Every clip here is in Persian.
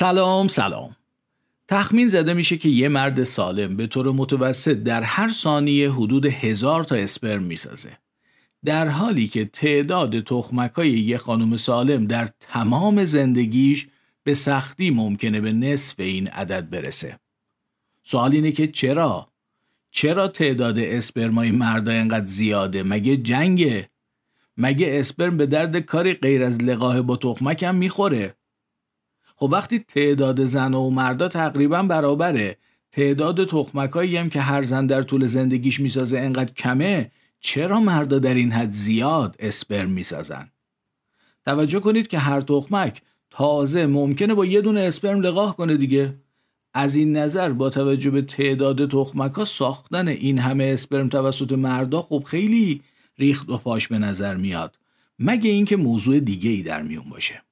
سلام سلام تخمین زده میشه که یه مرد سالم به طور متوسط در هر ثانیه حدود هزار تا اسپرم می‌سازه در حالی که تعداد تخمکای یه خانم سالم در تمام زندگیش به سختی ممکنه به نصف این عدد برسه سوال اینه که چرا؟ چرا تعداد اسپرمای مردا اینقدر زیاده؟ مگه جنگه؟ مگه اسپرم به درد کاری غیر از لقاه با تخمک هم می‌خوره؟ خب وقتی تعداد زن و مردا تقریبا برابره تعداد تخمکایی هم که هر زن در طول زندگیش می‌سازه انقدر کمه چرا مردا در این حد زیاد اسپرم می‌سازن؟ توجه کنید که هر تخمک تازه ممکنه با یه دونه اسپرم لقاح کنه دیگه. از این نظر با توجه به تعداد تخمک ساختن این همه اسپرم توسط مردا خب خیلی ریخت و پاش به نظر میاد مگه اینکه موضوع دیگه ای در میون باشه.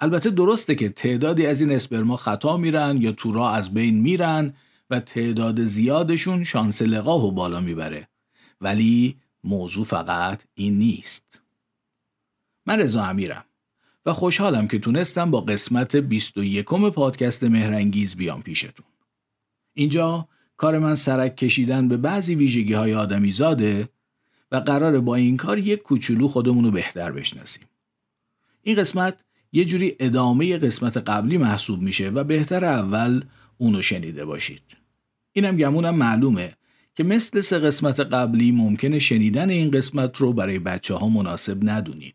البته درسته که تعدادی از این اسپرما خطا میرن یا تو راه از بین میرن و تعداد زیادشون شانس لقاه و بالا می‌بره. ولی موضوع فقط این نیست. من رضا امیرم و خوشحالم که تونستم با قسمت 21 پادکست مهرنگیز بیام پیشتون. اینجا کار من سرک کشیدن به بعضی ویژگی های آدمی زاده و قرار با این کار یک کوچولو خودمون رو بهتر بشناسیم. این قسمت یه جوری ادامه قسمت قبلی محسوب میشه و بهتر اول اونو شنیده باشید. اینم گمونم معلومه که مثل سه قسمت قبلی ممکنه شنیدن این قسمت رو برای بچه ها مناسب ندونید.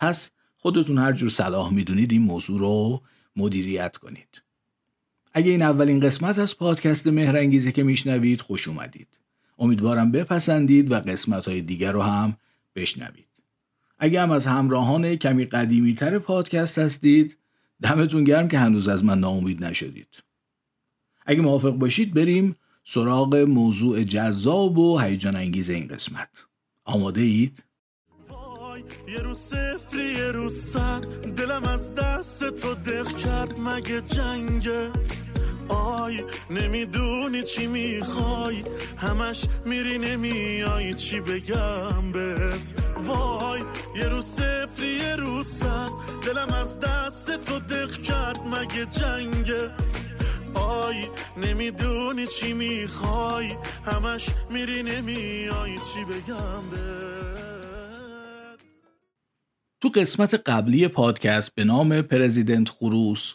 پس خودتون هر جور صلاح می‌دونید این موضوع رو مدیریت کنید. اگه این اولین قسمت از پادکست مهرنگیزه که میشنوید خوش اومدید. امیدوارم بپسندید و قسمت های دیگر رو هم بشنوید. اگه هم از همراهان کمی قدیمی تر پادکست هستید دمتون گرم که هنوز از من ناامید نشدید. اگه موافق باشید بریم سراغ موضوع جذاب و هیجان انگیز این قسمت. آماده اید؟ یه رو سفری یه رو سر دلم از دست تو دق کرد مگه جنگه؟ آی نمی‌دونی چی می‌خوای. همش میری نمیای چی بگم بهت؟ وای یه رو سفری یه رو سر دلم از دست تو دق کرد مگه جنگه آی نمی‌دونی چی می‌خوای. همش میری نمیای چی بگم بهت؟ تو قسمت قبلی پادکست به نام پرزیدنت خروس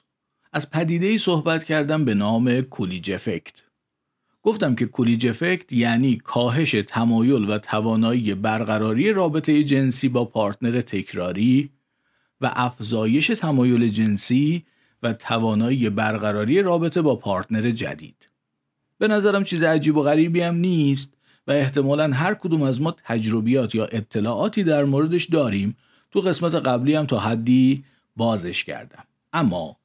از پدیده‌ای صحبت کردم به نام Coolidge effect. گفتم که Coolidge effect یعنی کاهش تمایل و توانایی برقراری رابطه جنسی با partner تکراری و افزایش تمایل جنسی و توانایی برقراری رابطه با partner جدید. به نظرم چیز عجیب و غریبی هم نیست و احتمالا هر کدوم از ما تجربیات یا اطلاعاتی در موردش داریم تو قسمت قبلی هم تا حدی بازش کردم اما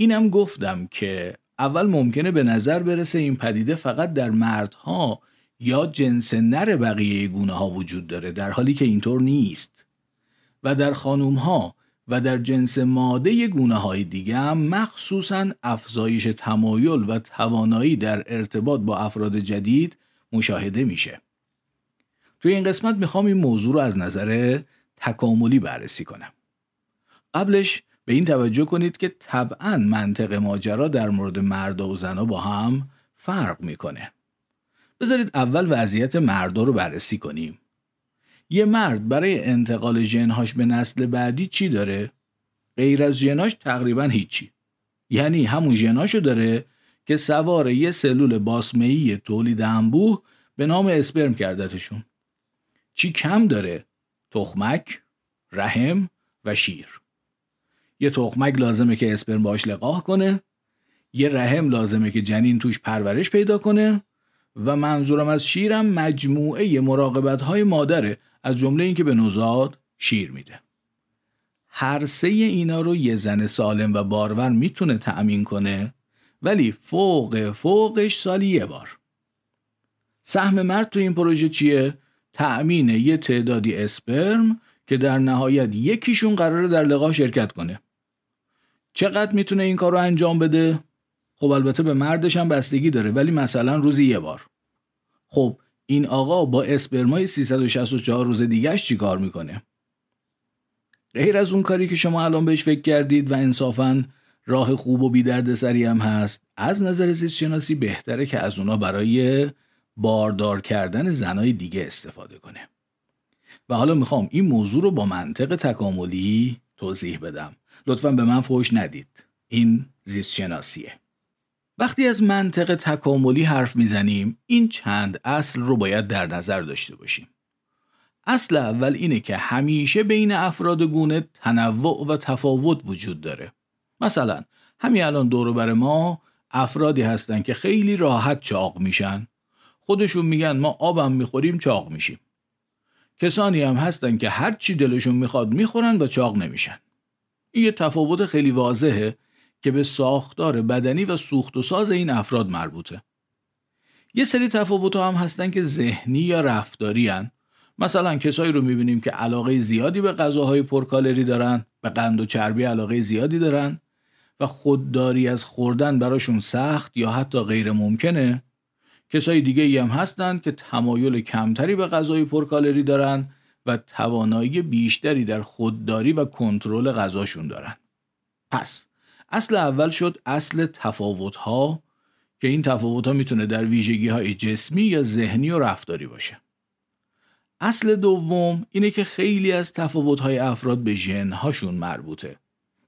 اینم گفتم که اول ممکنه به نظر برسه این پدیده فقط در مردها یا جنس نر بقیه گونه ها وجود داره در حالی که اینطور نیست. و در خانوم ها و در جنس ماده گونه های دیگه هم مخصوصا افزایش تمایل و توانایی در ارتباط با افراد جدید مشاهده میشه. توی این قسمت می‌خوام این موضوع رو از نظر تکاملی بررسی کنم. قبلش به این توجه کنید که طبعا منطق ماجرا در مورد مرد و زنها با هم فرق می‌کنه. بذارید اول وضعیت مردا رو بررسی کنیم. یه مرد برای انتقال ژنهاش به نسل بعدی چی داره؟ غیر از ژناش تقریبا هیچی. یعنی همون ژناشو داره که سوار یه سلول باسمه‌ای تولید انبوه به نام اسپرم کردتشون. چی کم داره؟ تخمک، رحم و شیر. یه تخمک لازمه که اسپرم باش لقاح کنه. یه رحم لازمه که جنین توش پرورش پیدا کنه. و منظورم از شیرم مجموعه مراقبت های مادره از جمله اینکه به نوزاد شیر میده. هر سه اینا رو یه زن سالم و بارور می‌تونه تأمین کنه ولی فوق فوقش سالی یه بار. سهم مرد تو این پروژه چیه؟ تأمین یه تعدادی اسپرم که در نهایت یکیشون قراره در لقاح شرکت کنه. چقدر می‌تونه این کار رو انجام بده؟ خب البته به مردش هم بستگی داره ولی مثلا روزی یه بار خب این آقا با اسپرمای 364 روز دیگهش چی کار می‌کنه؟ غیر از اون کاری که شما الان بهش فکر کردید و انصافا راه خوب و بی سری هم هست از نظر زیست شناسی بهتره که از اونا برای باردار کردن زنای دیگه استفاده کنه و حالا می‌خوام این موضوع رو با منطق تکاملی توضیح بدم لطفا به من فوش ندید. این زیست شناسیه وقتی از منطق تکاملی حرف می‌زنیم این چند اصل رو باید در نظر داشته باشیم. اصل اول اینه که همیشه بین افراد گونه تنوع و تفاوت وجود داره. مثلا همین الان دور بر ما افرادی هستن که خیلی راحت چاق میشن. خودشون میگن ما آبم می‌خوریم چاق میشیم. کسانی هم هستن که هر چی دلشون می‌خواد می‌خورن و چاق نمیشن. این یه تفاوت خیلی واضحه که به ساختار بدنی و سوخت و ساز این افراد مربوطه یه سری تفاوت هم هستن که ذهنی یا رفتاری هن. مثلا کسایی رو می‌بینیم که علاقه زیادی به غذاهای پرکالری دارن به قند و چربی علاقه زیادی دارن و خودداری از خوردن براشون سخت یا حتی غیر ممکنه کسای دیگه ای هم هستن که تمایل کمتری به غذای پرکالری دارن و توانایی بیشتری در خودداری و کنترل غذاشون دارن. پس اصل اول شد اصل تفاوت ها که این تفاوت ها می‌تونه در ویژگی های جسمی یا ذهنی و رفتاری باشه. اصل دوم اینه که خیلی از تفاوت های افراد به ژن هاشون مربوطه.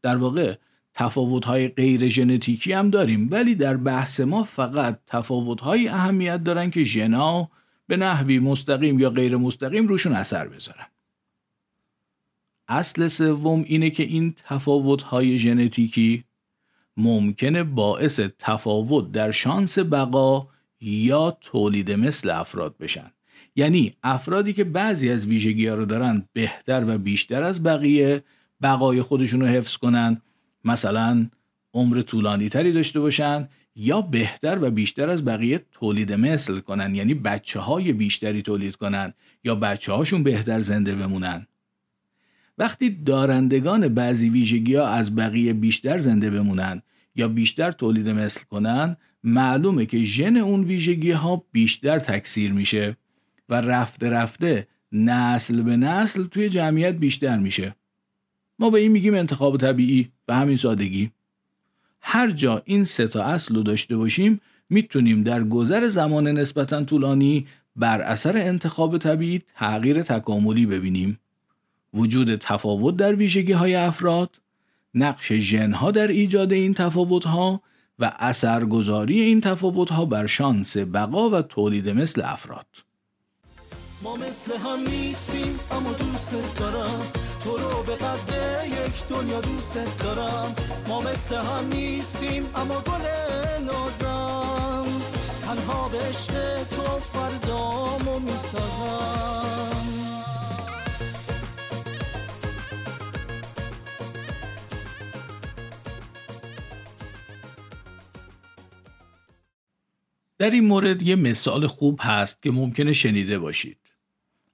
در واقع تفاوت های غیر ژنتیکی هم داریم ولی در بحث ما فقط تفاوت های اهمیت دارن که ژنا به نحوی مستقیم یا غیر مستقیم روشون اثر بذارن. اصل سوم اینه که این تفاوت های ژنتیکی ممکنه باعث تفاوت در شانس بقا یا تولید مثل افراد بشن. یعنی افرادی که بعضی از ویژگی ها رو دارن بهتر و بیشتر از بقیه بقای خودشون رو حفظ کنن مثلا عمر طولانی تری داشته باشن یا بهتر و بیشتر از بقیه تولید مثل کنن یعنی بچه های بیشتری تولید کنن یا بچه هاشون بهتر زنده بمونن؟ وقتی دارندگان بعضی ویژگی ها از بقیه بیشتر زنده بمونن یا بیشتر تولید مثل کنن معلومه که ژن اون ویژگی ها بیشتر تکثیر میشه و رفته رفته نسل به نسل توی جمعیت بیشتر میشه. ما به این میگیم انتخاب طبیعی به همین سادگی. هر جا این سه تا اصل رو داشته باشیم می‌تونیم در گذر زمان نسبتا طولانی بر اثر انتخاب طبیعی تغییر تکاملی ببینیم. وجود تفاوت در ویژگی های افراد نقش ژنها در ایجاد این تفاوت ها و اثرگذاری این تفاوت ها بر شانس بقا و تولید مثل افراد. ما مثل هم نیستیم اما دوست دارم. به قدر یک دنیا دوست دارم. ما مثل هم نیستیم اما گل نازم. تنها به عشق تو فردامو می‌سازم. در این مورد یه مثال خوب هست که ممکنه شنیده باشید.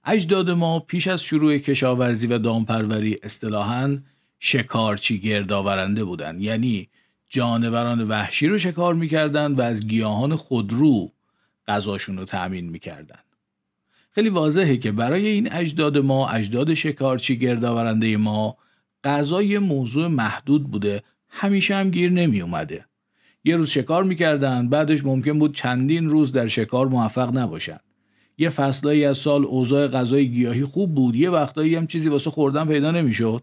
اجداد ما پیش از شروع کشاورزی و دامپروری اصطلاحاً شکارچی گردآورنده بودند. یعنی جانوران وحشی رو شکار می‌کردن و از گیاهان خودرو غذاشون رو تأمین می‌کردن خیلی واضحه که برای این اجداد ما اجداد شکارچی گردآورنده ما غذای موضوع محدود بوده. همیشه هم گیر نمی اومده یه روز شکار می‌کردن بعدش ممکن بود چندین روز در شکار موفق نباشن یه فصلایی از سال اوضاع غذای گیاهی خوب بود یه وقتایی هم چیزی واسه خوردن پیدا نمی‌شد.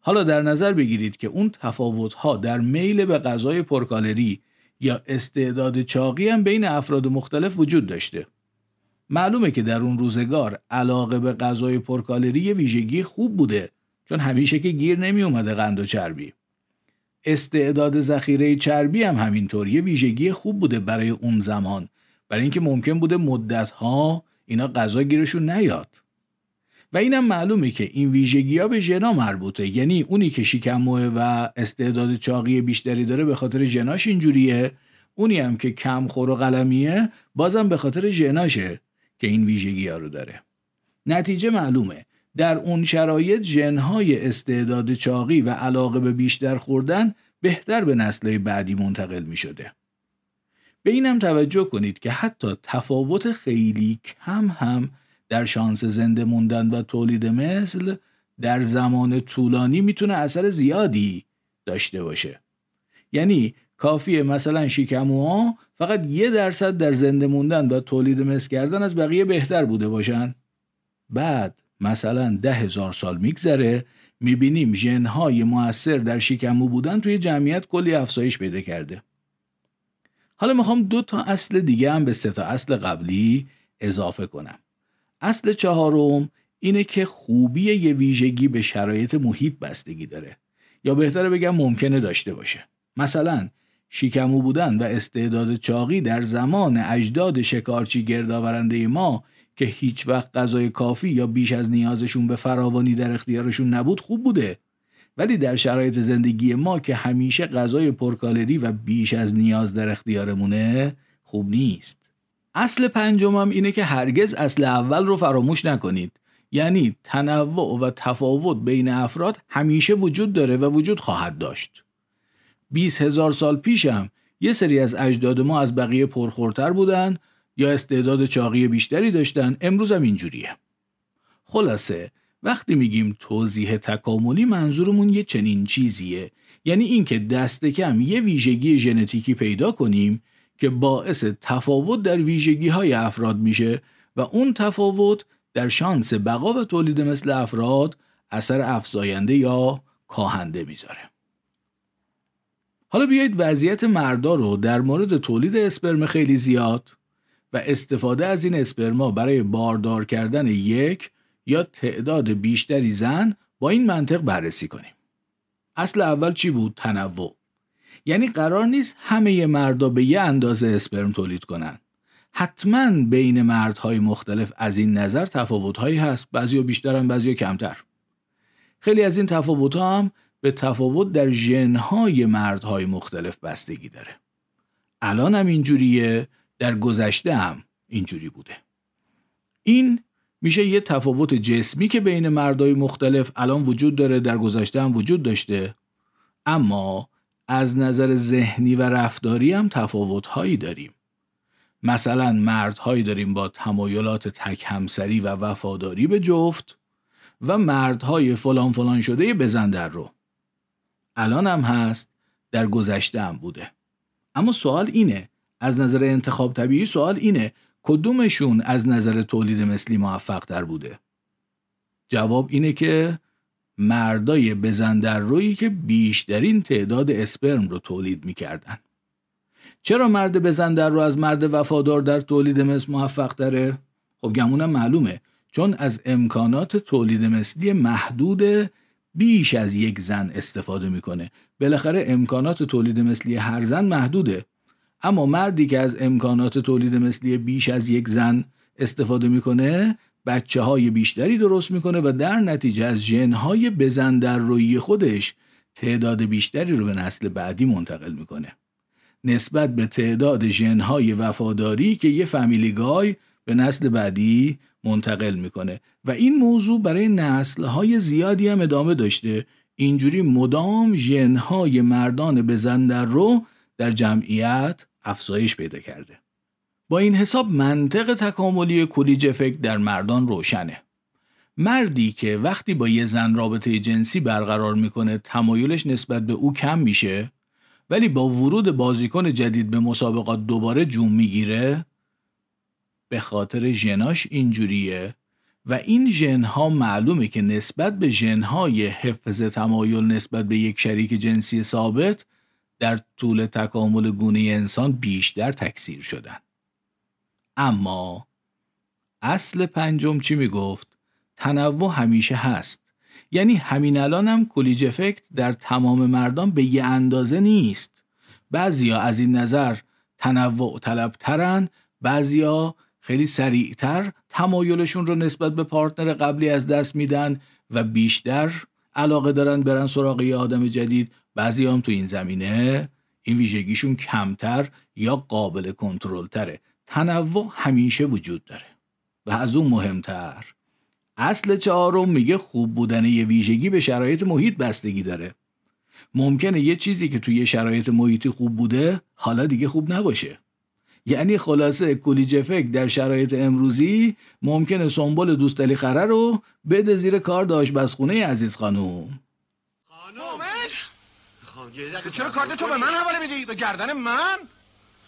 حالا در نظر بگیرید که اون تفاوت‌ها در میل به غذای پرکالری یا استعداد چاقی هم بین افراد مختلف وجود داشته. معلومه که در اون روزگار علاقه به غذای پرکالری یه ویژگی خوب بوده چون همیشه که گیر نمی اومده قند و چربی. استعداد ذخیره چربی هم همینطور یه ویژگی خوب بوده برای اون زمان. برای اینکه ممکن بوده مدت ها اینا غذا گیرشون نیاد. و اینم معلومه که این ویژگی ها به ژنا مربوطه. یعنی اونی که شکموه و استعداد چاقی بیشتری داره به خاطر ژناش اینجوریه. اونی هم که کم خور و قلمیه بازم به خاطر ژناشه که این ویژگی ها رو داره. نتیجه معلومه. در اون شرایط ژنهای استعداد چاقی و علاقه به بیشتر خوردن بهتر به نسل بعدی منتقل می شده. به اینم توجه کنید که حتی تفاوت خیلی کم هم در شانس زنده موندن و تولید مثل در زمان طولانی می‌تونه اثر زیادی داشته باشه. یعنی کافیه مثلا شیکموها فقط یه درصد در زنده موندن و تولید مثل کردن از بقیه بهتر بوده باشن بعد مثلا ده هزار سال میگذره می‌بینیم ژنهای موثر در شیکمو بودن توی جمعیت کلی افزایش پیدا کرده حالا می‌خوام دو تا اصل دیگه هم به سه تا اصل قبلی اضافه کنم. اصل چهارم اینه که خوبی یه ویژگی به شرایط محیط بستگی داره. یا بهتره بگم ممکنه داشته باشه. مثلا شیکمو بودن و استعداد چاقی در زمان اجداد شکارچی گردآورنده ما که هیچ وقت غذای کافی یا بیش از نیازشون به فراوانی در اختیارشون نبود خوب بوده. ولی در شرایط زندگی ما که همیشه غذای پرکالری و بیش از نیاز در اختیارمونه خوب نیست. اصل پنجمم اینه که هرگز اصل اول رو فراموش نکنید. یعنی تنوع و تفاوت بین افراد همیشه وجود داره و وجود خواهد داشت. 20 هزار سال پیشم یه سری از اجداد ما از بقیه پرخورتر بودن یا استعداد چاقی بیشتری داشتن. امروز هم اینجوریه. خلاصه وقتی میگیم توضیح تکاملی منظورمون یه چنین چیزیه. یعنی اینکه دست کم یه ویژگی ژنتیکی پیدا کنیم که باعث تفاوت در ویژگی های افراد میشه و اون تفاوت در شانس بقا و تولید مثل افراد اثر افزاینده یا کاهنده می‌ذاره. حالا بیایید وضعیت مردا رو در مورد تولید اسپرم خیلی زیاد و استفاده از این اسپرما برای باردار کردن یک یا تعداد بیشتری زن با این منطق بررسی کنیم. اصل اول چی بود؟ تنوع. یعنی قرار نیست همه مردا به یه اندازه اسپرم تولید کنن. حتما بین مردهای مختلف از این نظر تفاوتهایی هست بعضی بیشترن بعضی کمتر. خیلی از این تفاوت هم به تفاوت در ژنهای مردهای مختلف بستگی داره. الان هم اینجوریه در گذشته هم اینجوری بوده. این میشه یه تفاوت جسمی که بین مردای مختلف الان وجود داره در گذشته هم وجود داشته. اما از نظر ذهنی و رفتاری هم تفاوت هایی داریم. مثلا مردهایی داریم با تمایلات تک همسری و وفاداری به جفت و مردهای فلان فلان شده بزن در رو. الان هم هست در گذشته هم بوده. اما سوال اینه از نظر انتخاب طبیعی سوال اینه کدومشون از نظر تولید مثلی موفق تر بوده؟ جواب اینه که مردای بزن در روی که بیشترین تعداد اسپرم رو تولید می‌کردن. چرا مرد بزن در رو از مرد وفادار در تولید مثل موفق تره؟ خب گمونم معلومه چون از امکانات تولید مثلی محدود بیش از یک زن استفاده می‌کنه بالاخره امکانات تولید مثلی هر زن محدوده اما مردی که از امکانات تولید مثلی بیش از یک زن استفاده می‌کنه بچه های بیشتری درست می‌کنه و در نتیجه از ژنهای بزن در روی خودش تعداد بیشتری رو به نسل بعدی منتقل می‌کنه. نسبت به تعداد ژنهای وفاداری که یه فامیلی گای به نسل بعدی منتقل می‌کنه. و این موضوع برای نسلهای زیادی هم ادامه داشته. اینجوری مدام ژنهای مردان بزن در رو در جمعیت افزایش پیدا کرده. با این حساب منطق تکاملی کولیج افکت در مردان روشنه. مردی که وقتی با یه زن رابطه جنسی برقرار می‌کنه تمایلش نسبت به او کم میشه ولی با ورود بازیکن جدید به مسابقات دوباره جون می‌گیره به خاطر ژناش اینجوریه و این ژنها معلومه که نسبت به ژنهای حفظ تمایل نسبت به یک شریک جنسی ثابت در طول تکامل گونه انسان بیشتر تکثیر شدن. اما اصل پنجم چی می‌گفت؟ تنوع همیشه هست. یعنی همین الان هم کلیج افکت در تمام مردان به یه اندازه نیست. بعضیا از این نظر تنوع طلبترن بعضیا خیلی سریعتر تمایلشون رو نسبت به پارتنر قبلی از دست میدن و بیشتر علاقه دارن برن سراغ یه آدم جدید بعضی هم تو این زمینه این ویژگیشون کمتر یا قابل کنترل تره تنوع همیشه وجود داره. و از اون مهمتر. اصل چهارم میگه خوب بودن یه ویژگی به شرایط محیط بستگی داره. ممکنه یه چیزی که توی شرایط محیطی خوب بوده حالا دیگه خوب نباشه. یعنی خلاصه کلیج افکت در شرایط امروزی ممکنه سنبول دوستالی خره رو بده زیر کار داشت بسخونه عزیز خانوم خانوم چرا کارت تو به من حواله میدی؟ به گردن من؟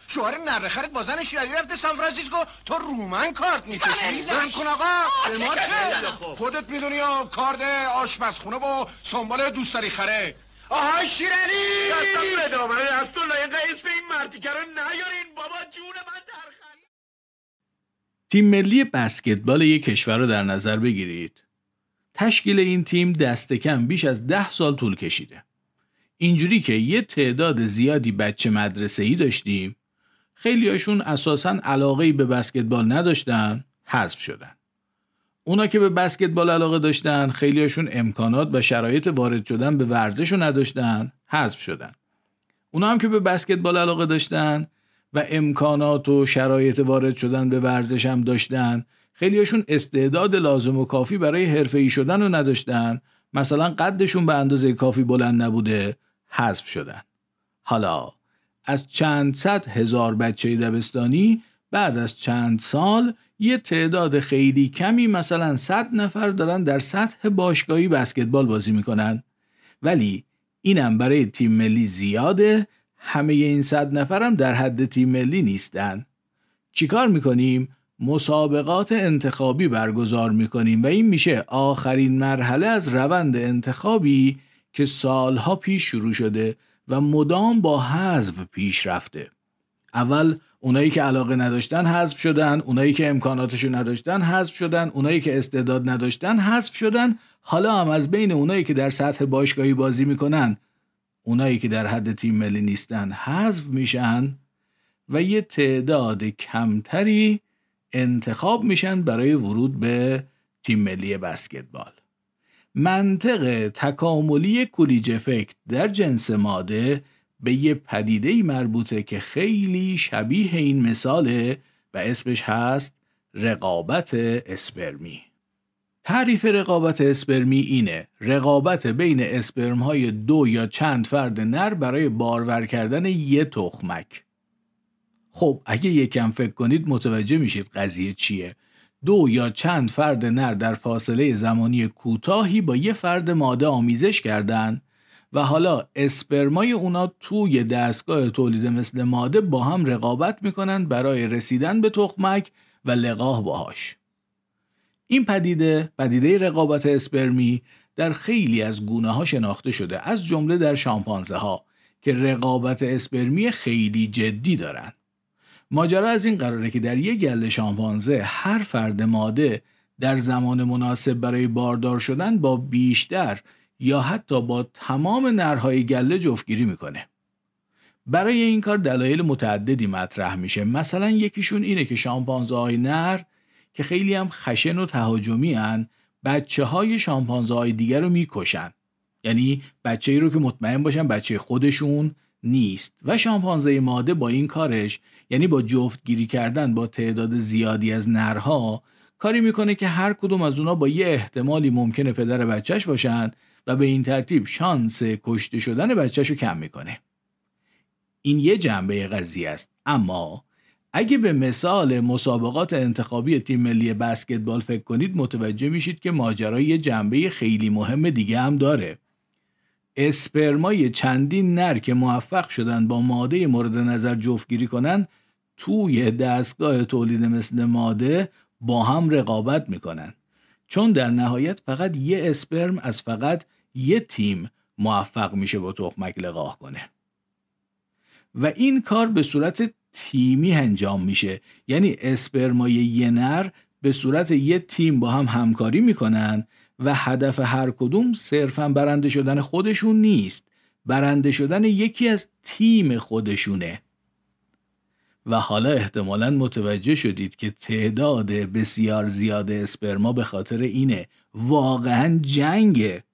شوهر نره خرید با زن شیعی رفته سان فرانسیسکو تو رومن کارت می‌کشی؟ برم کن آقا. به ما چه؟ خودت می‌دونی یا کارد آشپزخونه و سنبال دوست داری خره. آهای شیرنی دستم به دامنه از تو لایقه اسم این مرتیکه رو نیارین. بابا جون من در خرید تیم ملی بسکتبال یک کشور رو در نظر بگیرید. تشکیل این تیم دست کم بیش از ده سال طول کشیده. اینجوری که یه تعداد زیادی بچه مدرسه ای داشتیم خیلی هاشون اساسا علاقه به بسکتبال نداشتن حذف شدن. اونا که به بسکتبال علاقه داشتن خیلی هاشون امکانات و شرایط وارد شدن به ورزش رو نداشتن حذف شدن. اونا هم که به بسکتبال علاقه داشتن و امکانات و شرایط وارد شدن به ورزش هم داشتن خیلی هاشون استعداد لازم و کافی برای حرفه‌ای شدن رو نداشتن. مثلا قدشون به اندازه کافی بلند نبوده حذف شدن. حالا از چند صد هزار بچه دبستانی بعد از چند سال یه تعداد خیلی کمی مثلا صد نفر دارن در سطح باشگاهی بسکتبال بازی می‌کنن. ولی اینم برای تیم ملی زیاده همه این صد نفرم در حد تیم ملی نیستن. چیکار می‌کنیم؟ مسابقات انتخابی برگزار می‌کنیم و این میشه آخرین مرحله از روند انتخابی که سالها پیش شروع شده و مدام با حذف پیش رفته. اول اونایی که علاقه نداشتن حذف شدن اونایی که امکاناتشو نداشتن حذف شدن اونایی که استعداد نداشتن حذف شدن. حالا هم از بین اونایی که در سطح باشگاهی بازی می‌کنن اونایی که در حد تیم ملی نیستن حذف میشن و یه تعداد کمتری انتخاب میشن برای ورود به تیم ملی بسکتبال. منطق تکاملی کولیج افکت در جنس ماده به یه پدیده مربوطه که خیلی شبیه این مثاله و اسمش هست رقابت اسپرمی. تعریف رقابت اسپرمی اینه. رقابت بین اسپرم های دو یا چند فرد نر برای بارور کردن یه تخمک. خب اگه یکم فکر کنید متوجه میشید قضیه چیه. دو یا چند فرد نر در فاصله زمانی کوتاهی با یه فرد ماده آمیزش کردند و حالا اسپرمای اونا توی دستگاه تولید مثل ماده با هم رقابت می‌کنن برای رسیدن به تخمک و لقاه باهاش. این پدیده پدیده رقابت اسپرمی در خیلی از گونه ها شناخته شده از جمله در شامپانزه ها که رقابت اسپرمی خیلی جدی دارن. ماجرا از این قراره که در یک گله شامپانزه هر فرد ماده در زمان مناسب برای باردار شدن با بیشتر یا حتی با تمام نرهای گله جفتگیری می‌کنه. برای این کار دلایل متعددی مطرح میشه. مثلا یکیشون اینه که شامپانزه های نر که خیلی هم خشن و تهاجمی هن بچه های شامپانزه های دیگر رو می‌کشن. یعنی بچه ای رو که مطمئن باشن بچه خودشون نیست. و شامپانزه ماده با این کارش یعنی با جفتگیری کردن با تعداد زیادی از نرها کاری می‌کنه که هر کدوم از اونا با یه احتمالی ممکنه پدر بچهش باشن و به این ترتیب شانس کشته شدن بچهش رو کم می‌کنه. این یه جنبه قضیه است. اما اگه به مثال مسابقات انتخابی تیم ملی بسکتبال فکر کنید متوجه میشید که ماجرا یه جنبه خیلی مهم دیگه هم داره. اسپرمای چندین نر که موفق شدن با ماده مورد نظر جفتگیری کنن توی دستگاه تولید مثل ماده با هم رقابت می‌کنن. چون در نهایت فقط یه اسپرم از فقط یه تیم موفق میشه با تخمک لقاه کنه. و این کار به صورت تیمی انجام میشه. یعنی اسپرمای یه نر به صورت یه تیم با هم همکاری می‌کنن و هدف هر کدوم صرفا برنده شدن خودشون نیست. برنده شدن یکی از تیم خودشونه. و حالا احتمالا متوجه شدید که تعداد بسیار زیاد اسپرما به خاطر اینه. واقعا جنگه.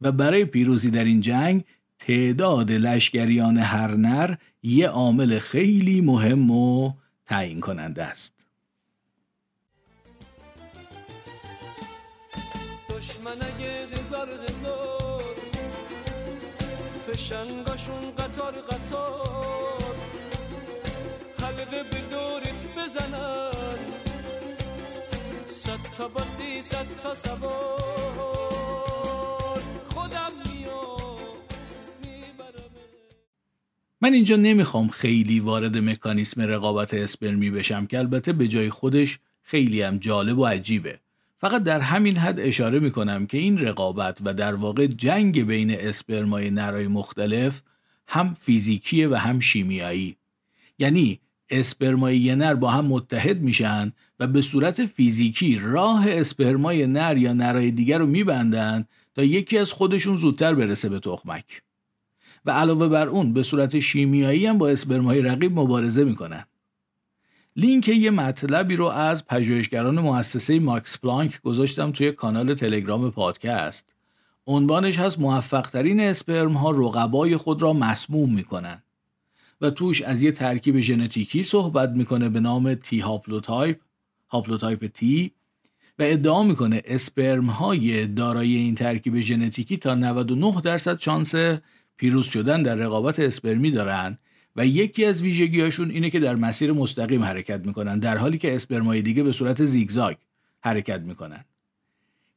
و برای پیروزی در این جنگ تعداد لشکریان هر نر یه عامل خیلی مهم و تعیین کننده است. فشنگاشون قطار قطار. حلقه به دورت بزنن. صد تا باسی صد تا سوار. خودم من اینجا نمی‌خوام خیلی وارد مکانیسم رقابت اسپرمی بشم که البته به جای خودش خیلی هم جالب و عجیبه. فقط در همین حد اشاره می‌کنم که این رقابت و در واقع جنگ بین اسپرمای نرای مختلف هم فیزیکیه و هم شیمیایی. یعنی اسپرمای یه نر با هم متحد میشن و به صورت فیزیکی راه اسپرمای نر یا نرای دیگر رو میبندن تا یکی از خودشون زودتر برسه به تخمک. و علاوه بر اون به صورت شیمیایی هم با اسپرمای رقیب مبارزه می‌کنن. لینک یه مطلبی رو از پژوهشگران مؤسسه ماکس پلانک گذاشتم توی کانال تلگرام پادکست. عنوانش هست موفقترین اسپرم ها رقبای خود را مسموم می‌کنن. و توش از یه ترکیب ژنتیکی صحبت می‌کنه به نام t haplotype haplotype t و ادعا می‌کنه اسپرم های دارای این ترکیب ژنتیکی تا 99 درصد شانس پیروز شدن در رقابت اسپرمی دارن. و یکی از ویژگیهاشون اینه که در مسیر مستقیم حرکت می‌کنن در حالی که اسپرمای دیگه به صورت زیگزاگ حرکت می‌کنن.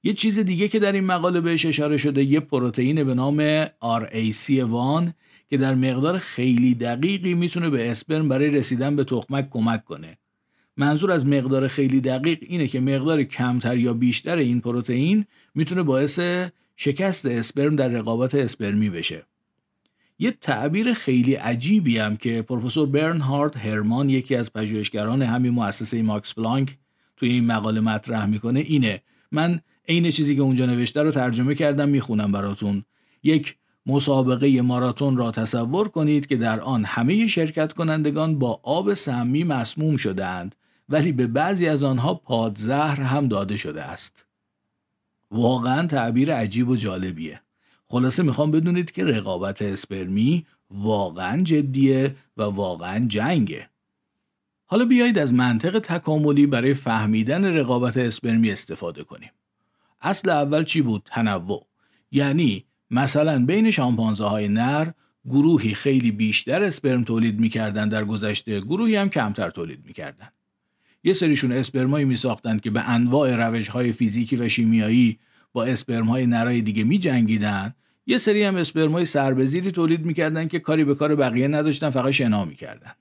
یه چیز دیگه که در این مقاله بهش اشاره شده یه پروتئین به نام RAC1 که در مقدار خیلی دقیقی می‌تونه به اسپرم برای رسیدن به تخمک کمک کنه. منظور از مقدار خیلی دقیق اینه که مقدار کمتر یا بیشتر این پروتئین می‌تونه باعث شکست اسپرم در رقابت اسپرمی بشه. یه تعبیر خیلی عجیبی هم که پروفسور برنهارد هرمان یکی از پژوهشگران همین مؤسسه ماکس پلانک توی این مقاله مطرح می‌کنه اینه من عین چیزی که اونجا نوشته رو ترجمه کردم می‌خونم براتون یک مسابقه ماراتون را تصور کنید که در آن همه شرکت کنندگان با آب سمی مسموم شدهاند ولی به بعضی از آنها پادزهر هم داده شده است. واقعا تعبیر عجیب و جالبیه. خلاصه می‌خوام بدونید که رقابت اسپرمی واقعا جدیه و واقعا جنگه. حالا بیایید از منطق تکاملی برای فهمیدن رقابت اسپرمی استفاده کنیم. اصل اول چی بود؟ تنوع. یعنی مثلا بین شامپانزه های نر گروهی خیلی بیشتر اسپرم تولید می‌کردن در گذشته گروهی هم کمتر تولید می‌کردن یه سریشون اسپرمایی می ساختن که به انواع روش های فیزیکی و شیمیایی با اسپرم های نرای دیگه می جنگیدن یه سری هم اسپرمای سربزیری تولید می‌کردن که کاری به کار بقیه نداشتن فقط شنا می‌کردن.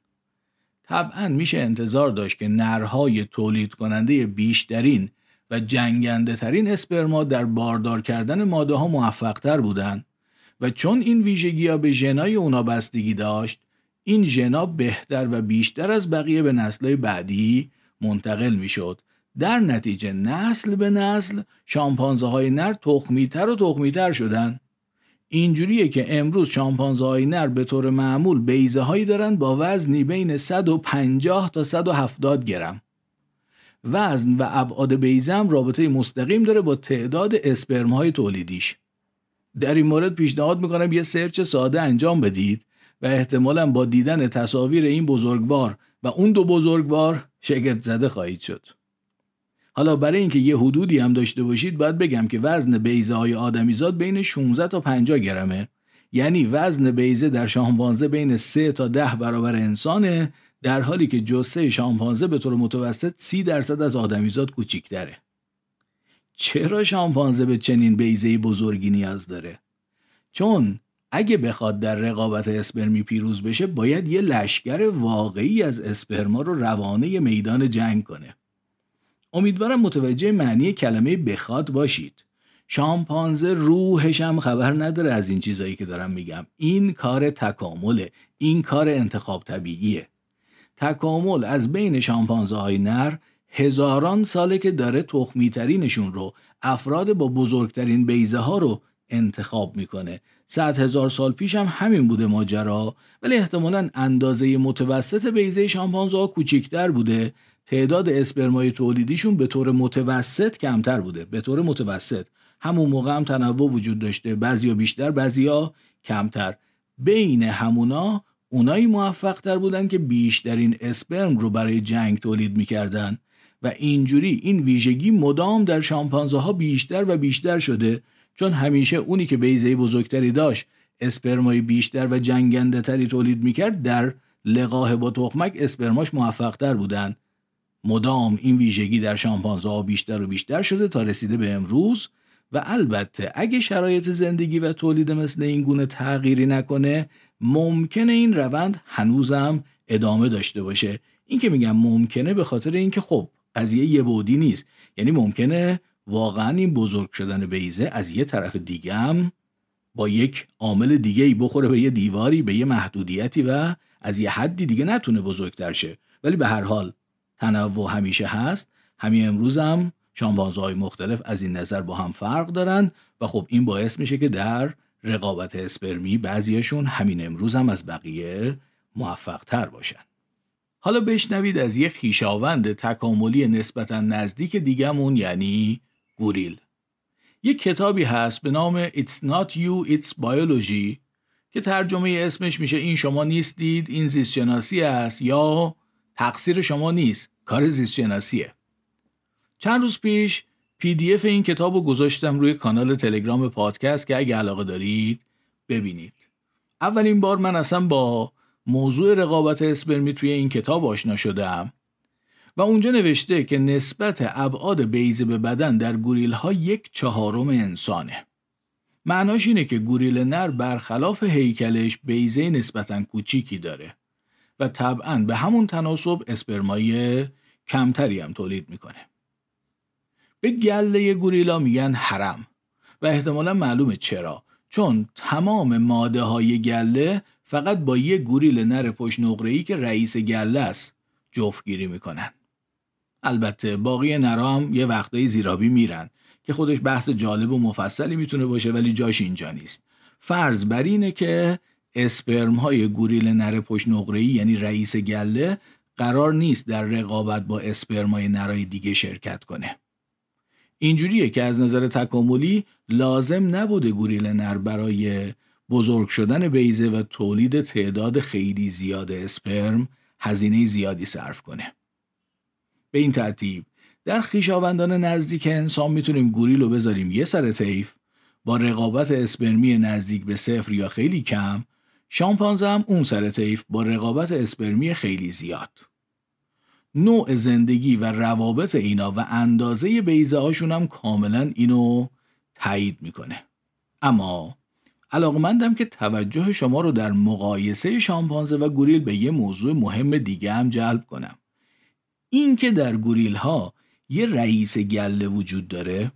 طبعا میشه انتظار داشت که نرهای تولید کننده بیشترین و جنگنده ترین اسپرما در باردار کردن ماده ها موفق تر بودن و چون این ویژگی ها به ژنای اونا بستگی داشت این ژنا بهتر و بیشتر از بقیه به نسلهای بعدی منتقل می‌شد. در نتیجه نسل به نسل شامپانزه های نر تخمیتر و تخمیتر شدن. اینجوریه که امروز شامپانزه نر به طور معمول بیزه هایی دارن با وزنی بین 150 تا 170 گرم. وزن و ابعاد بیزه هم رابطه مستقیم داره با تعداد اسپرم های تولیدیش. در این مورد پیشنهاد می‌کنم یه سرچ ساده انجام بدید و احتمالا با دیدن تصاویر این بزرگوار و اون دو بزرگوار شگفت زده خواهید شد. حالا برای اینکه یه حدودی هم داشته باشید باید بگم که وزن بیزه های آدمیزاد بین 16 تا 50 گرمه. یعنی وزن بیزه در شامپانزه بین 3 تا 10 برابر انسانه در حالی که جسه شامپانزه به طور متوسط 30 درصد از آدمیزاد کوچیکتره. چرا شامپانزه به چنین بیزه بزرگی نیاز داره؟ چون اگه بخواد در رقابت اسپرمی پیروز بشه باید یه لشکر واقعی از اسپرما رو روانه میدان جنگ کنه. امیدوارم متوجه معنی کلمه بخواد باشید. شامپانزه روحش هم خبر نداره از این چیزایی که دارم میگم. این کار تکامله. این کار انتخاب طبیعیه. تکامل از بین شامپانزه های نر هزاران ساله که داره تخمیترینشون رو افراد با بزرگترین بیزه ها رو انتخاب می‌کنه. صد هزار سال پیش هم همین بوده ماجرا ولی احتمالا اندازه متوسط بیزه شامپانزه ها کوچیکتر بوده. تعداد اسپرمای تولیدیشون به طور متوسط کمتر بوده. به طور متوسط. همون موقع هم تنوع وجود داشته. بعضیا بیشتر بعضیا کمتر. بین همونا اونایی موفق تر بودن که بیشترین اسپرم رو برای جنگ تولید می‌کردن. و اینجوری این ویژگی مدام در شامپانزه ها بیشتر و بیشتر شده. چون همیشه اونی که بیزه بزرگتری داشت اسپرمای بیشتر و جنگنده تری تولید می‌کرد در لقاه با تخمک اسپرماش موفق تر بودن. مدام این ویژگی در شامپانزه ها بیشتر و بیشتر شده تا رسیده به امروز و البته اگه شرایط زندگی و تولید مثل این گونه تغییری نکنه ممکنه این روند هنوزم ادامه داشته باشه. این که میگم ممکنه به خاطر اینکه خب قضیه یه بودی نیست. یعنی ممکنه واقعا این بزرگ شدن بیزه از یه طرف دیگه هم با یک عامل دیگه ای بخوره به یه دیواری به یه محدودیتی و از یه حدی دیگه نتونه بزرگتر شه. ولی به هر حال تنوع همیشه هست. همین امروز هم شامپانزه های مختلف از این نظر با هم فرق دارن و خب این باعث میشه که در رقابت اسپرمی بعضیشون همین امروز هم از بقیه موفق تر باشن. حالا بشنوید از یه خیشاوند تکاملی نسبتا نزدیک دیگمون یعنی گوریل. یک کتابی هست به نام It's Not You, It's Biology که ترجمه اسمش میشه این شما نیستید این زیست شناسی است یا تقصیر شما نیست. کار زیست شناسیه چند روز پیش PDF این کتاب رو گذاشتم روی کانال تلگرام پادکست که اگه علاقه دارید ببینید. اولین بار من اصلا با موضوع رقابت اسپرمی توی این کتاب آشنا شدم و اونجا نوشته که نسبت ابعاد بیضه به بدن در گوریل ها یک چهارم انسانه. معناش اینه که گوریل نر برخلاف هیکلش بیضه نسبتا کوچیکی داره. و طبعا به همون تناسب اسپرمایی کمتری هم تولید می‌کنه. به گله گوریلا میگن حرم و احتمالا معلومه چرا. چون تمام ماده های گله فقط با یه گوریل نر پشت ای که رئیس گله است جفتگیری می‌کنن. البته باقی نرا هم یه وقتایی زیرابی میرن که خودش بحث جالب و مفصلی می‌تونه باشه ولی جاش اینجا نیست. فرض بر اینه که اسپرم های گوریل نر پشت ای یعنی رئیس گله قرار نیست در رقابت با اسپرم های نرای دیگه شرکت کنه اینجوریه که از نظر تکاملی لازم نبوده گوریل نر برای بزرگ شدن بیزه و تولید تعداد خیلی زیاد اسپرم هزینه زیادی صرف کنه. به این ترتیب در خیشاوندان نزدیک انسان می‌تونیم گوریل رو بذاریم یه سر طیف با رقابت اسپرمی نزدیک به صفر یا خیلی کم شامپانزه هم اون سر طیف با رقابت اسپرمی خیلی زیاد. نوع زندگی و روابط اینا و اندازه بیزه هاشون هم کاملا اینو تایید می‌کنه. اما علاقمندم که توجه شما رو در مقایسه شامپانزه و گوریل به یه موضوع مهم دیگه هم جلب کنم. این که در گوریل ها یه رئیس گله وجود داره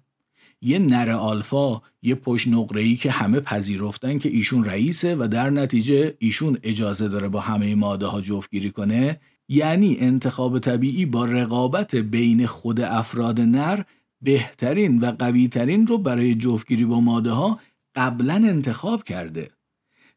یه نر آلفا یه پشت نقره‌ای که همه پذیرفتن که ایشون رئیسه و در نتیجه ایشون اجازه داره با همه ماده ها جفتگیری کنه. یعنی انتخاب طبیعی با رقابت بین خود افراد نر بهترین و قویترین رو برای جفتگیری با ماده ها قبلا انتخاب کرده.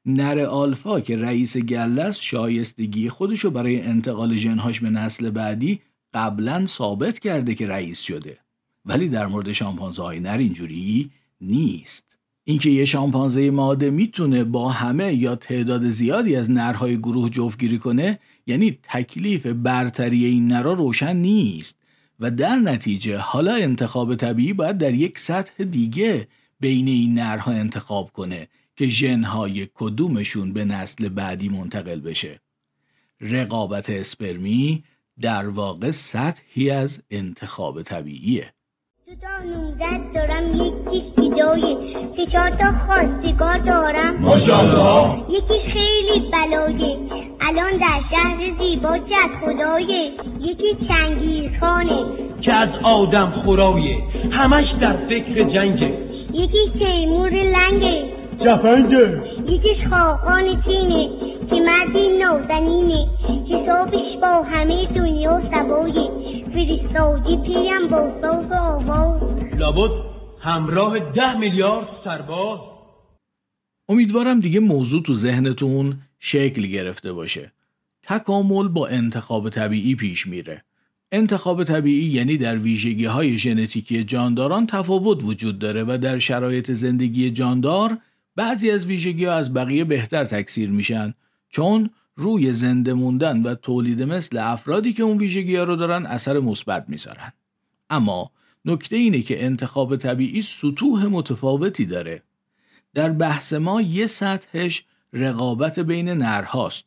نر آلفا که رئیس گلس شایستگی خودشو برای انتقال جنهاش به نسل بعدی قبلا ثابت کرده که رئیس شده. ولی در مورد شامپانزه های نر اینجوری نیست. اینکه یه شامپانزه ماده می‌تونه با همه یا تعداد زیادی از نرهای گروه جفتگیری کنه یعنی تکلیف برتری این نرها روشن نیست. و در نتیجه حالا انتخاب طبیعی باید در یک سطح دیگه بین این نرها انتخاب کنه که ژنهای کدومشون به نسل بعدی منتقل بشه. رقابت اسپرمی در واقع سطحی از انتخاب طبیعیه. دارم یک دیدایه که چهار تا خواستگار دارم. ماشاءالله. یکیش خیلی بلایه. الان در شهر زیبا که از خدایه. یکی چنگیز خانه که از آدم خورایه. همش در فکر جنگه. یکیش تیمور لنگه. جفنگه. یکیش خاقان چینه. که مردی نازنینه. حسابش با همه دنیا سبایه فریستادی پیم با ساز و آواز. لابد همراه ده میلیارد سرباز. امیدوارم دیگه موضوع تو ذهنتون شکل گرفته باشه. تکامل با انتخاب طبیعی پیش میره. انتخاب طبیعی یعنی در ویژگی های ژنتیکی جانداران تفاوت وجود داره و در شرایط زندگی جاندار بعضی از ویژگی ها از بقیه بهتر تکثیر میشن. چون روی زنده موندن و تولید مثل افرادی که اون ویژگی ها رو دارن اثر مثبت می‌ذارن. اما نکته اینه که انتخاب طبیعی سطوح متفاوتی داره. در بحث ما یه سطحش رقابت بین نرهاست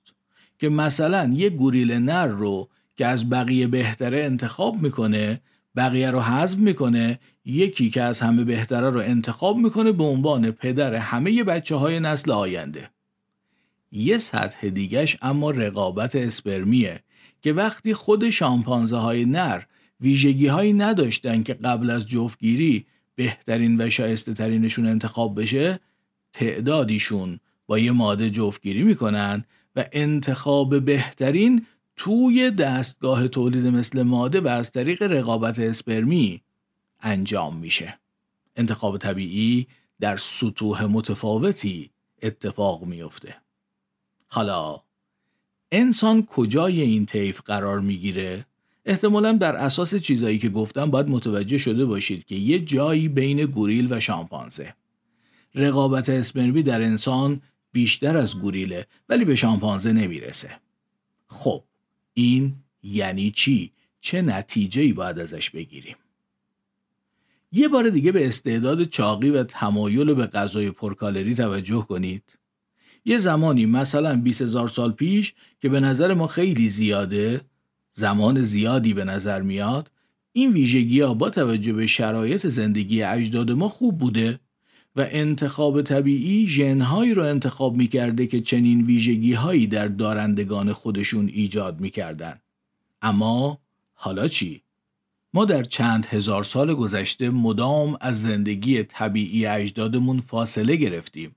که مثلا یه گوریل نر رو که از بقیه بهتره انتخاب می‌کنه بقیه رو حذف می‌کنه یکی که از همه بهتره رو انتخاب می‌کنه به عنوان پدر همه بچه های نسل آینده. یه سطح دیگش اما رقابت اسپرمیه که وقتی خود شامپانزه های نر ویژگی هایی نداشتن که قبل از جفتگیری بهترین و شایسته ترینشون انتخاب بشه تعدادیشون با یه ماده جفتگیری می‌کنن و انتخاب بهترین توی دستگاه تولید مثل ماده و از طریق رقابت اسپرمی انجام میشه. انتخاب طبیعی در سطوح متفاوتی اتفاق میفته حالا انسان کجای این طیف قرار می‌گیره احتمالا بر اساس چیزایی که گفتم باید متوجه شده باشید که یه جایی بین گوریل و شامپانزه رقابت اسپرمی در انسان بیشتر از گوریله ولی به شامپانزه نمی‌رسه خب این یعنی چی؟ چه نتیجه ای باید ازش بگیریم؟ یه بار دیگه به استعداد چاقی و تمایل به غذای پرکالری توجه کنید. یه زمانی مثلا 20 هزار سال پیش که به نظر ما خیلی زیاده زمان زیادی به نظر میاد این ویژگی ها با توجه به شرایط زندگی اجداد ما خوب بوده و انتخاب طبیعی ژنهایی رو انتخاب می‌کرده که چنین ویژگی هایی در دارندگان خودشون ایجاد می‌کردن. اما حالا چی؟ ما در چند هزار سال گذشته مدام از زندگی طبیعی اجدادمون فاصله گرفتیم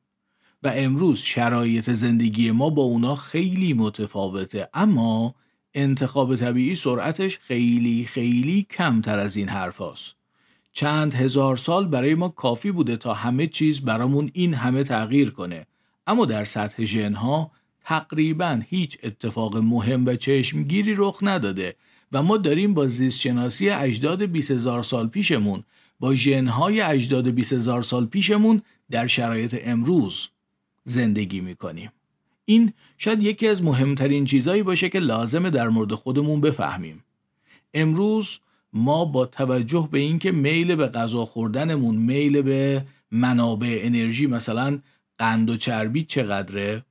و امروز شرایط زندگی ما با اونا خیلی متفاوته اما انتخاب طبیعی سرعتش خیلی خیلی کمتر از این حرف چند هزار سال برای ما کافی بوده تا همه چیز برامون این همه تغییر کنه. اما در سطح ژنها تقریبا هیچ اتفاق مهم و چشمگیری رخ نداده و ما داریم با زیستشناسی اجداد 20 هزار سال پیشمون با ژنهای اجداد 20 هزار سال پیشمون در شرایط امروز زندگی می‌کنیم. این شاید یکی از مهمترین چیزهایی باشه که لازمه در مورد خودمون بفهمیم. امروز ما با توجه به اینکه میل به غذا خوردنمون میل به منابع انرژی مثلا قند و چربی چقدره؟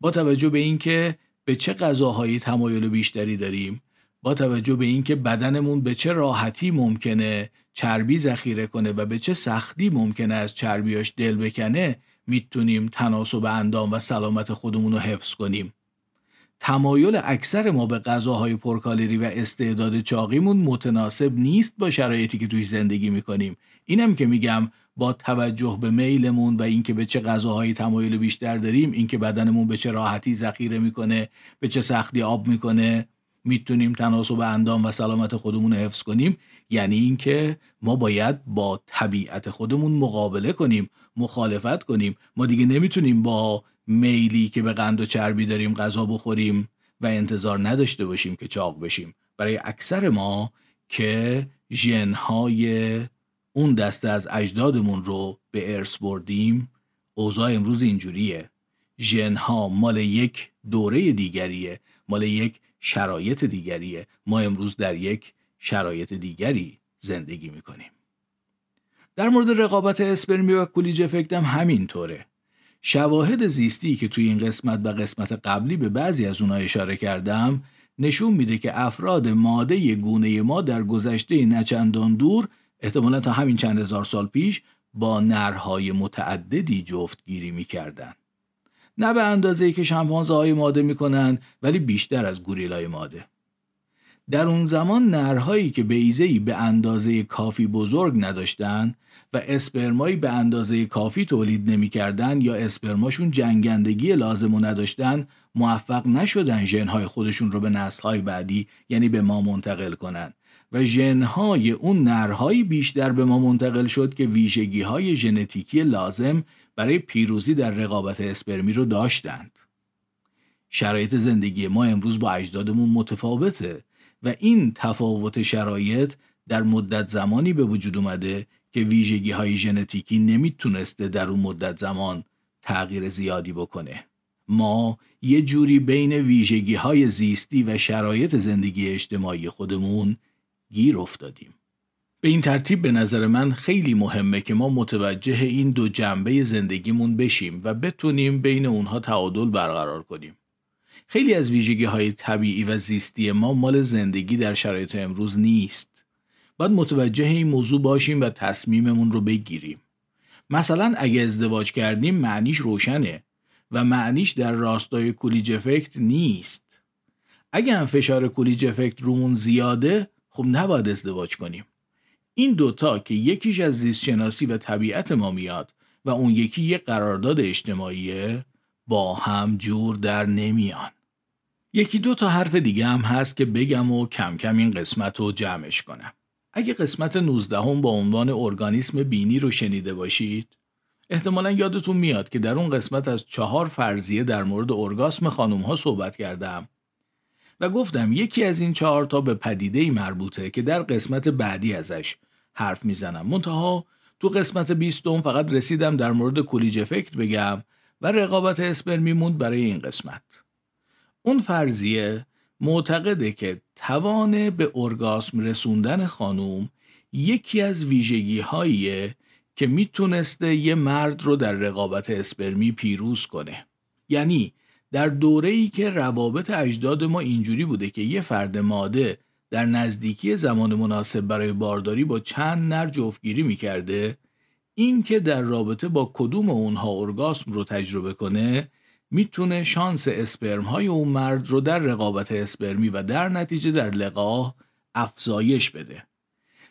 با توجه به اینکه به چه غذاهایی تمایل بیشتری داریم؟ با توجه به اینکه بدنمون به چه راحتی ممکنه چربی ذخیره کنه و به چه سختی ممکنه از چربیاش دل بکنه می‌تونیم تناسب اندام و سلامت خودمون رو حفظ کنیم. تمایل اکثر ما به غذاهای پرکالری و استعداد چاقیمون متناسب نیست با شرایطی که توی زندگی می‌کنیم. اینم که میگم با توجه به میلمون و اینکه به چه غذاهایی تمایل بیشتر داریم اینکه بدنمون به چه راحتی ذخیره می‌کنه به چه سختی آب می‌کنه می‌تونیم تناسب اندام و سلامت خودمون رو حفظ کنیم. یعنی اینکه ما باید با طبیعت خودمون مقابله کنیم مخالفت کنیم. ما دیگه نمی‌تونیم با میلی که به قند و چربی داریم غذا بخوریم و انتظار نداشته باشیم که چاق بشیم. برای اکثر ما که ژنهای اون دسته از اجدادمون رو به ارث بردیم اوضاع امروز اینجوریه. ژنها مال یک دوره دیگریه مال یک شرایط دیگریه. ما امروز در یک شرایط دیگری زندگی می‌کنیم در مورد رقابت اسپرمی و کولیج افکت هم همینطوره شواهد زیستی که توی این قسمت و قسمت قبلی به بعضی از اونها اشاره کردم نشون میده که افراد ماده گونه ما در گذشته نچندان دور احتمالا تا همین چند هزار سال پیش با نرهای متعددی جفتگیری می‌کردن. نه به اندازه که شمپانزه های ماده می‌کنن ولی بیشتر از گوریلای ماده. در اون زمان نرهایی که بیزهی به اندازه کافی بزرگ نداشتن و اسپرمایی به اندازه کافی تولید نمی‌کردن یا اسپرماشون جنگندگی لازم و نداشتن موفق نشدن ژنهای خودشون رو به نسلهای بعدی یعنی به ما منتقل کنن و ژنهای اون نرهایی بیشتر به ما منتقل شد که ویژگی های ژنتیکی لازم برای پیروزی در رقابت اسپرمی رو داشتند. شرایط زندگی ما امروز با اجدادمون متفاوته و این تفاوت شرایط در مدت زمانی به وجود اومده که ویژگی های ژنتیکی نمی‌تونسته در اون مدت زمان تغییر زیادی بکنه. ما یه جوری بین ویژگی های زیستی و شرایط زندگی اجتماعی خودمون گیر افتادیم. به این ترتیب به نظر من خیلی مهمه که ما متوجه این دو جنبه زندگیمون بشیم و بتونیم بین اونها تعادل برقرار کنیم. خیلی از ویژگی های طبیعی و زیستی ما مال زندگی در شرایط امروز نیست. باید متوجه این موضوع باشیم و تصمیممون رو بگیریم. مثلا اگه ازدواج کردیم معنیش روشنه. و معنیش در راستای کولیج افکت نیست اگه هم فشار کولیج افکت رومون زیاده خب نباید ازدواج کنیم این دوتا که یکیش از زیستشناسی و طبیعت ما میاد و اون یکی یه قرارداد اجتماعیه با هم جور در نمیان. یکی دو تا حرف دیگه هم هست که بگم و کم کم این قسمت رو جمعش کنم. اگه قسمت 19 هم با عنوان ارگانیسم بینی رو شنیده باشید احتمالا یادتون میاد که در اون قسمت از چهار فرضیه در مورد ارگاسم خانوم ها صحبت کردم و گفتم یکی از این چهار تا به پدیده ای مربوطه که در قسمت بعدی ازش حرف می‌زنم. منتها تو قسمت 20 فقط رسیدم در مورد کولیج افکت بگم و رقابت اسپرمی موند برای این قسمت. اون فرضیه معتقده که توان به ارگاسم رسوندن خانوم یکی از ویژگی هاییه که می‌تونسته یه مرد رو در رقابت اسپرمی پیروز کنه. یعنی در دوره ای که روابط اجداد ما اینجوری بوده که یه فرد ماده در نزدیکی زمان مناسب برای بارداری با چند نر جفتگیری می‌کرده این که در رابطه با کدوم اونها ارگاسم رو تجربه کنه می‌تونه شانس اسپرم های اون مرد رو در رقابت اسپرمی و در نتیجه در لقاه افزایش بده.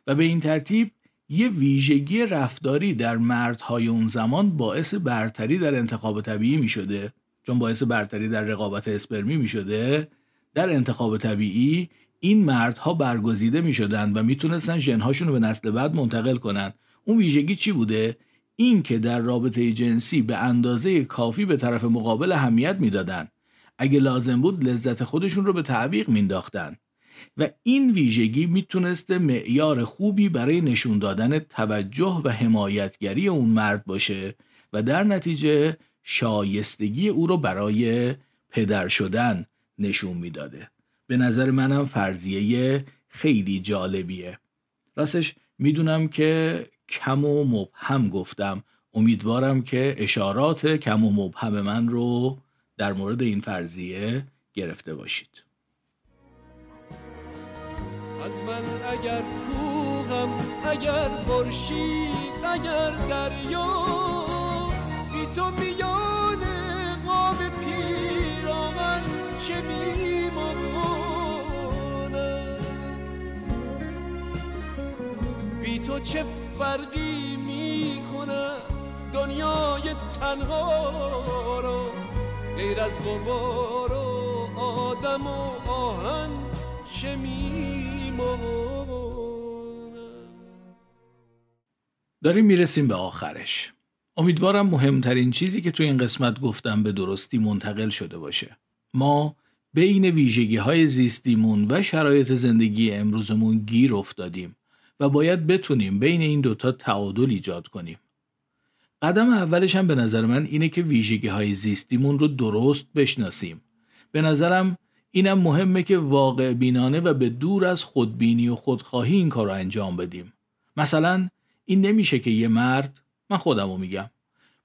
و به این ترتیب یه ویژگی رفتاری در مردهای اون زمان باعث برتری در انتخاب طبیعی می شده چون باعث برتری در رقابت اسپرمی می شده در انتخاب طبیعی این مردها برگزیده می شدن و می‌تونستن ژنهاشون رو به نسل بعد منتقل کنن. اون ویژگی چی بوده؟ این که در رابطه جنسی به اندازه کافی به طرف مقابل اهمیت می‌دادن. اگه لازم بود لذت خودشون رو به تعویق مینداختن. و این ویژگی می‌تونسته معیار خوبی برای نشون دادن توجه و حمایتگری اون مرد باشه و در نتیجه شایستگی او رو برای پدر شدن نشون می‌داده. به نظر منم فرضیه خیلی جالبیه. راستش می‌دونم که کم و مبهم گفتم. امیدوارم که اشارات کم و مبهم من رو در مورد این فرضیه گرفته باشید. از من اگر کوهم اگر خورشید اگر دریا بی تو میان قاب پیرامن چه میمانم بی تو چه فرقی می‌کنه دنیای تنها رو غیر از غبار و آدم و آهن چه داریم می‌رسیم به آخرش. امیدوارم مهمترین چیزی که تو این قسمت گفتم به درستی منتقل شده باشه. ما بین ویژگی های زیستیمون و شرایط زندگی امروزمون گیر افتادیم. و باید بتونیم بین این دوتا تعادل ایجاد کنیم. قدم اولش هم به نظر من اینه که ویژگی های زیستیمون رو درست بشناسیم. به نظرم اینم مهمه که واقع بینانه و به دور از خودبینی و خودخواهی این کار رو انجام بدیم. مثلا این نمیشه که یه مرد من خودم رو میگم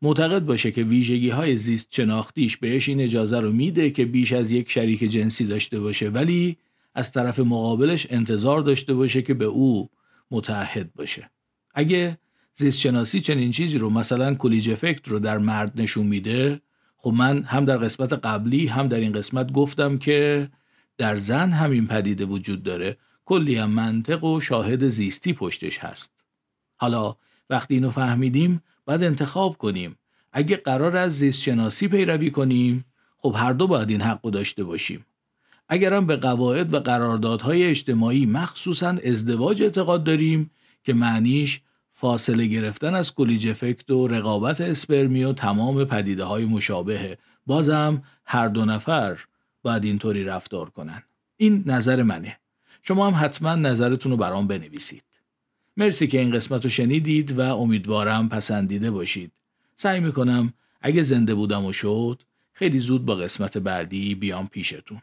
معتقد باشه که ویژگی های زیست شناختیش بهش این اجازه رو میده که بیش از یک شریک جنسی داشته باشه ولی از طرف مقابلش انتظار داشته باشه که به او متعهد باشه. اگه زیست شناسی چنین چیزی رو مثلا کلیج افکت رو در مرد نشون میده خب من هم در قسمت قبلی هم در این قسمت گفتم که در زن همین پدیده وجود داره. کلی هم منطق و شاهد زیستی پشتش هست. حالا وقتی اینو فهمیدیم باید انتخاب کنیم. اگه قرار از زیست شناسی پیروی کنیم خب هر دو باید این حق داشته باشیم. اگرم به قواعد و قراردادهای اجتماعی مخصوصا ازدواج اعتقاد داریم که معنیش فاصله گرفتن از کلیج افکت و رقابت اسپرمی و تمام پدیده های مشابهه بازم هر دو نفر باید اینطوری رفتار کنن. این نظر منه. شما هم حتما نظرتون رو برام بنویسید. مرسی که این قسمت رو شنیدید و امیدوارم پسندیده باشید. سعی می‌کنم اگه زنده بودم و شد خیلی زود با قسمت بعدی بیام پیشتون.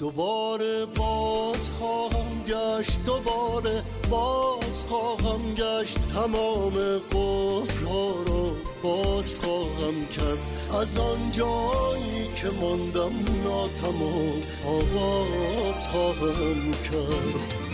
دوباره باز خواهم گشت دوباره باز خواهم گشت. تمام قفل ها رو باز خواهم کرد. از آن جایی که ماندم ناتمام آواز خواهم کرد.